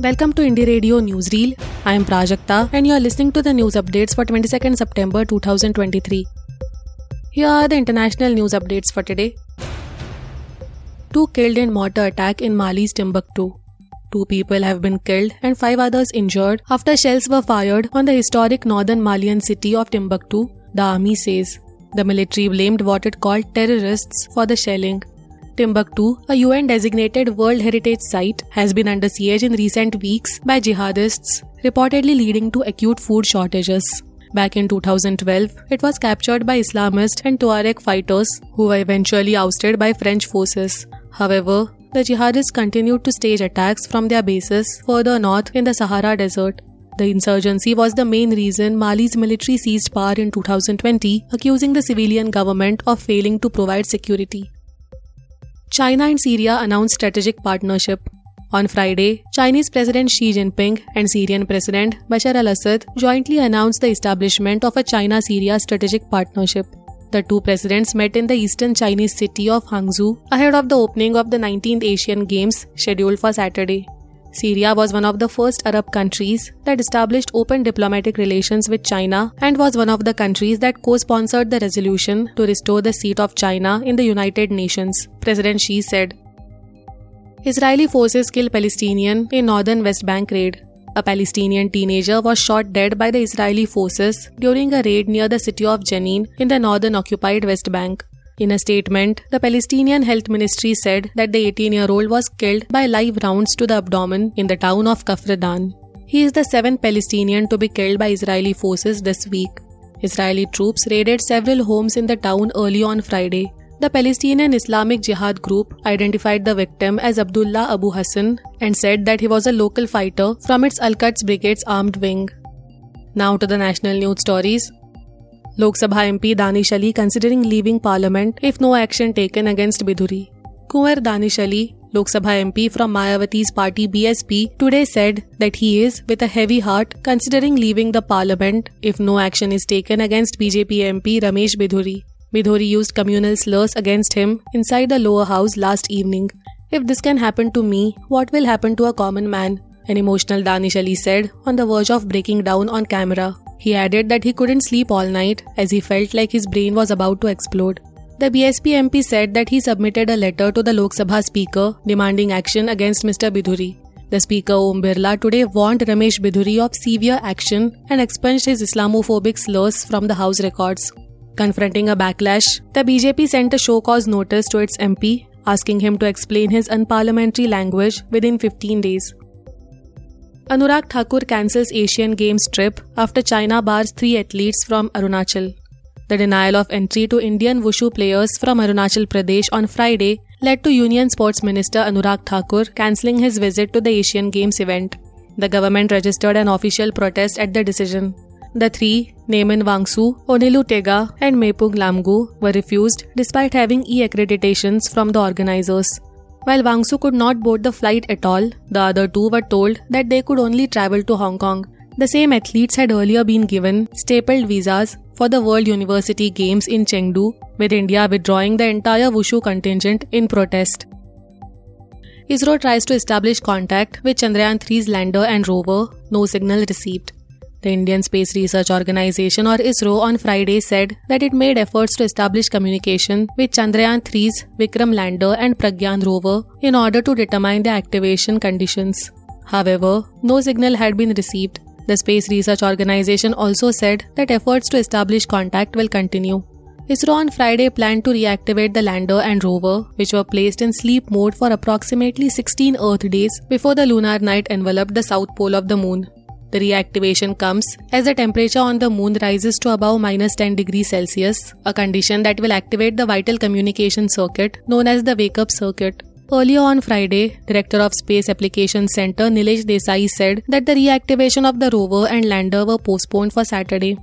Welcome to Indie Radio Newsreel. I am Prajakta and you are listening to the news updates for 22nd September 2023. Here are the international news updates for today. Two killed in mortar attack in Mali's Timbuktu. Two people have been killed and five others injured after shells were fired on the historic northern Malian city of Timbuktu, the army says. The military blamed what it called terrorists for the shelling. Timbuktu, a UN designated World Heritage Site, has been under siege in recent weeks by jihadists, reportedly leading to acute food shortages. Back in 2012, it was captured by Islamist and Tuareg fighters who were eventually ousted by French forces. However, the jihadists continued to stage attacks from their bases further north in the Sahara Desert. The insurgency was the main reason Mali's military seized power in 2020, accusing the civilian government of failing to provide security. China and Syria announced strategic partnership. On Friday, Chinese President Xi Jinping and Syrian President Bashar al Assad jointly announced the establishment of a China Syria strategic partnership. The two presidents met in the eastern Chinese city of Hangzhou ahead of the opening of the 19th Asian Games scheduled for Saturday. Syria was one of the first Arab countries that established open diplomatic relations with China and was one of the countries that co sponsored the resolution to restore the seat of China in the United Nations, President Xi said. Israeli forces kill Palestinian in northern West Bank raid. A Palestinian teenager was shot dead by the Israeli forces during a raid near the city of Jenin in the northern occupied West Bank. In a statement, the Palestinian Health Ministry said that the 18 year old was killed by live rounds to the abdomen in the town of Kafr Dan. He is the seventh Palestinian to be killed by Israeli forces this week. Israeli troops raided several homes in the town early on Friday. The Palestinian Islamic Jihad group identified the victim as Abdullah Abu Hassan and said that he was a local fighter from its Al Quds Brigade's armed wing. Now to the national news stories. Lok Sabha MP Danish Ali considering leaving parliament if no action taken against Bidhuri. Kunwar Danish Ali, Lok Sabha MP from Mayawati's party BSP, today said that he is, with a heavy heart, considering leaving the parliament if no action is taken against BJP MP Ramesh Bidhuri. Bidhuri used communal slurs against him inside the lower house last evening. If this can happen to me, what will happen to a common man? An emotional Danish Ali said, on the verge of breaking down on camera. He added that he couldn't sleep all night as he felt like his brain was about to explode. The BSP MP said that he submitted a letter to the Lok Sabha Speaker demanding action against Mr. Bidhuri. The Speaker Om Birla today warned Ramesh Bidhuri of severe action and expunged his Islamophobic slurs from the House records. Confronting a backlash, the BJP sent a show cause notice to its MP asking him to explain his unparliamentary language within 15 days. Anurag Thakur cancels Asian Games trip after China bars three athletes from Arunachal. The denial of entry to Indian wushu players from Arunachal Pradesh on Friday led to Union Sports Minister Anurag Thakur cancelling his visit to the Asian Games event. The government registered an official protest at the decision. The three, Neman Wangsu, Onilu Tega, and Mepung Lamgu, were refused despite having e accreditations from the organizers. While Wangsu could not board the flight at all, the other two were told that they could only travel to Hong Kong. The same athletes had earlier been given stapled visas for the World University Games in Chengdu, with India withdrawing the entire Wushu contingent in protest. ISRO tries to establish contact with Chandrayaan 3's lander and rover, no signal received. The Indian Space Research Organization or ISRO on Friday said that it made efforts to establish communication with Chandrayaan 3's Vikram lander and Pragyan rover in order to determine the activation conditions. However, no signal had been received. The Space Research Organization also said that efforts to establish contact will continue. ISRO on Friday planned to reactivate the lander and rover, which were placed in sleep mode for approximately 16 Earth days before the lunar night enveloped the south pole of the moon. The reactivation comes as the temperature on the moon rises to above minus 10 degrees Celsius, a condition that will activate the vital communication circuit known as the wake up circuit. Earlier on Friday, Director of Space Applications Center Nilesh Desai said that the reactivation of the rover and lander were postponed for Saturday.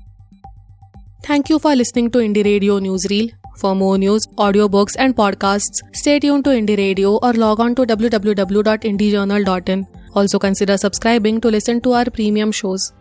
Thank you for listening to Indie Radio Newsreel. For more news, audiobooks, and podcasts, stay tuned to Indie Radio or log on to www.indiejournal.in. Also consider subscribing to listen to our premium shows.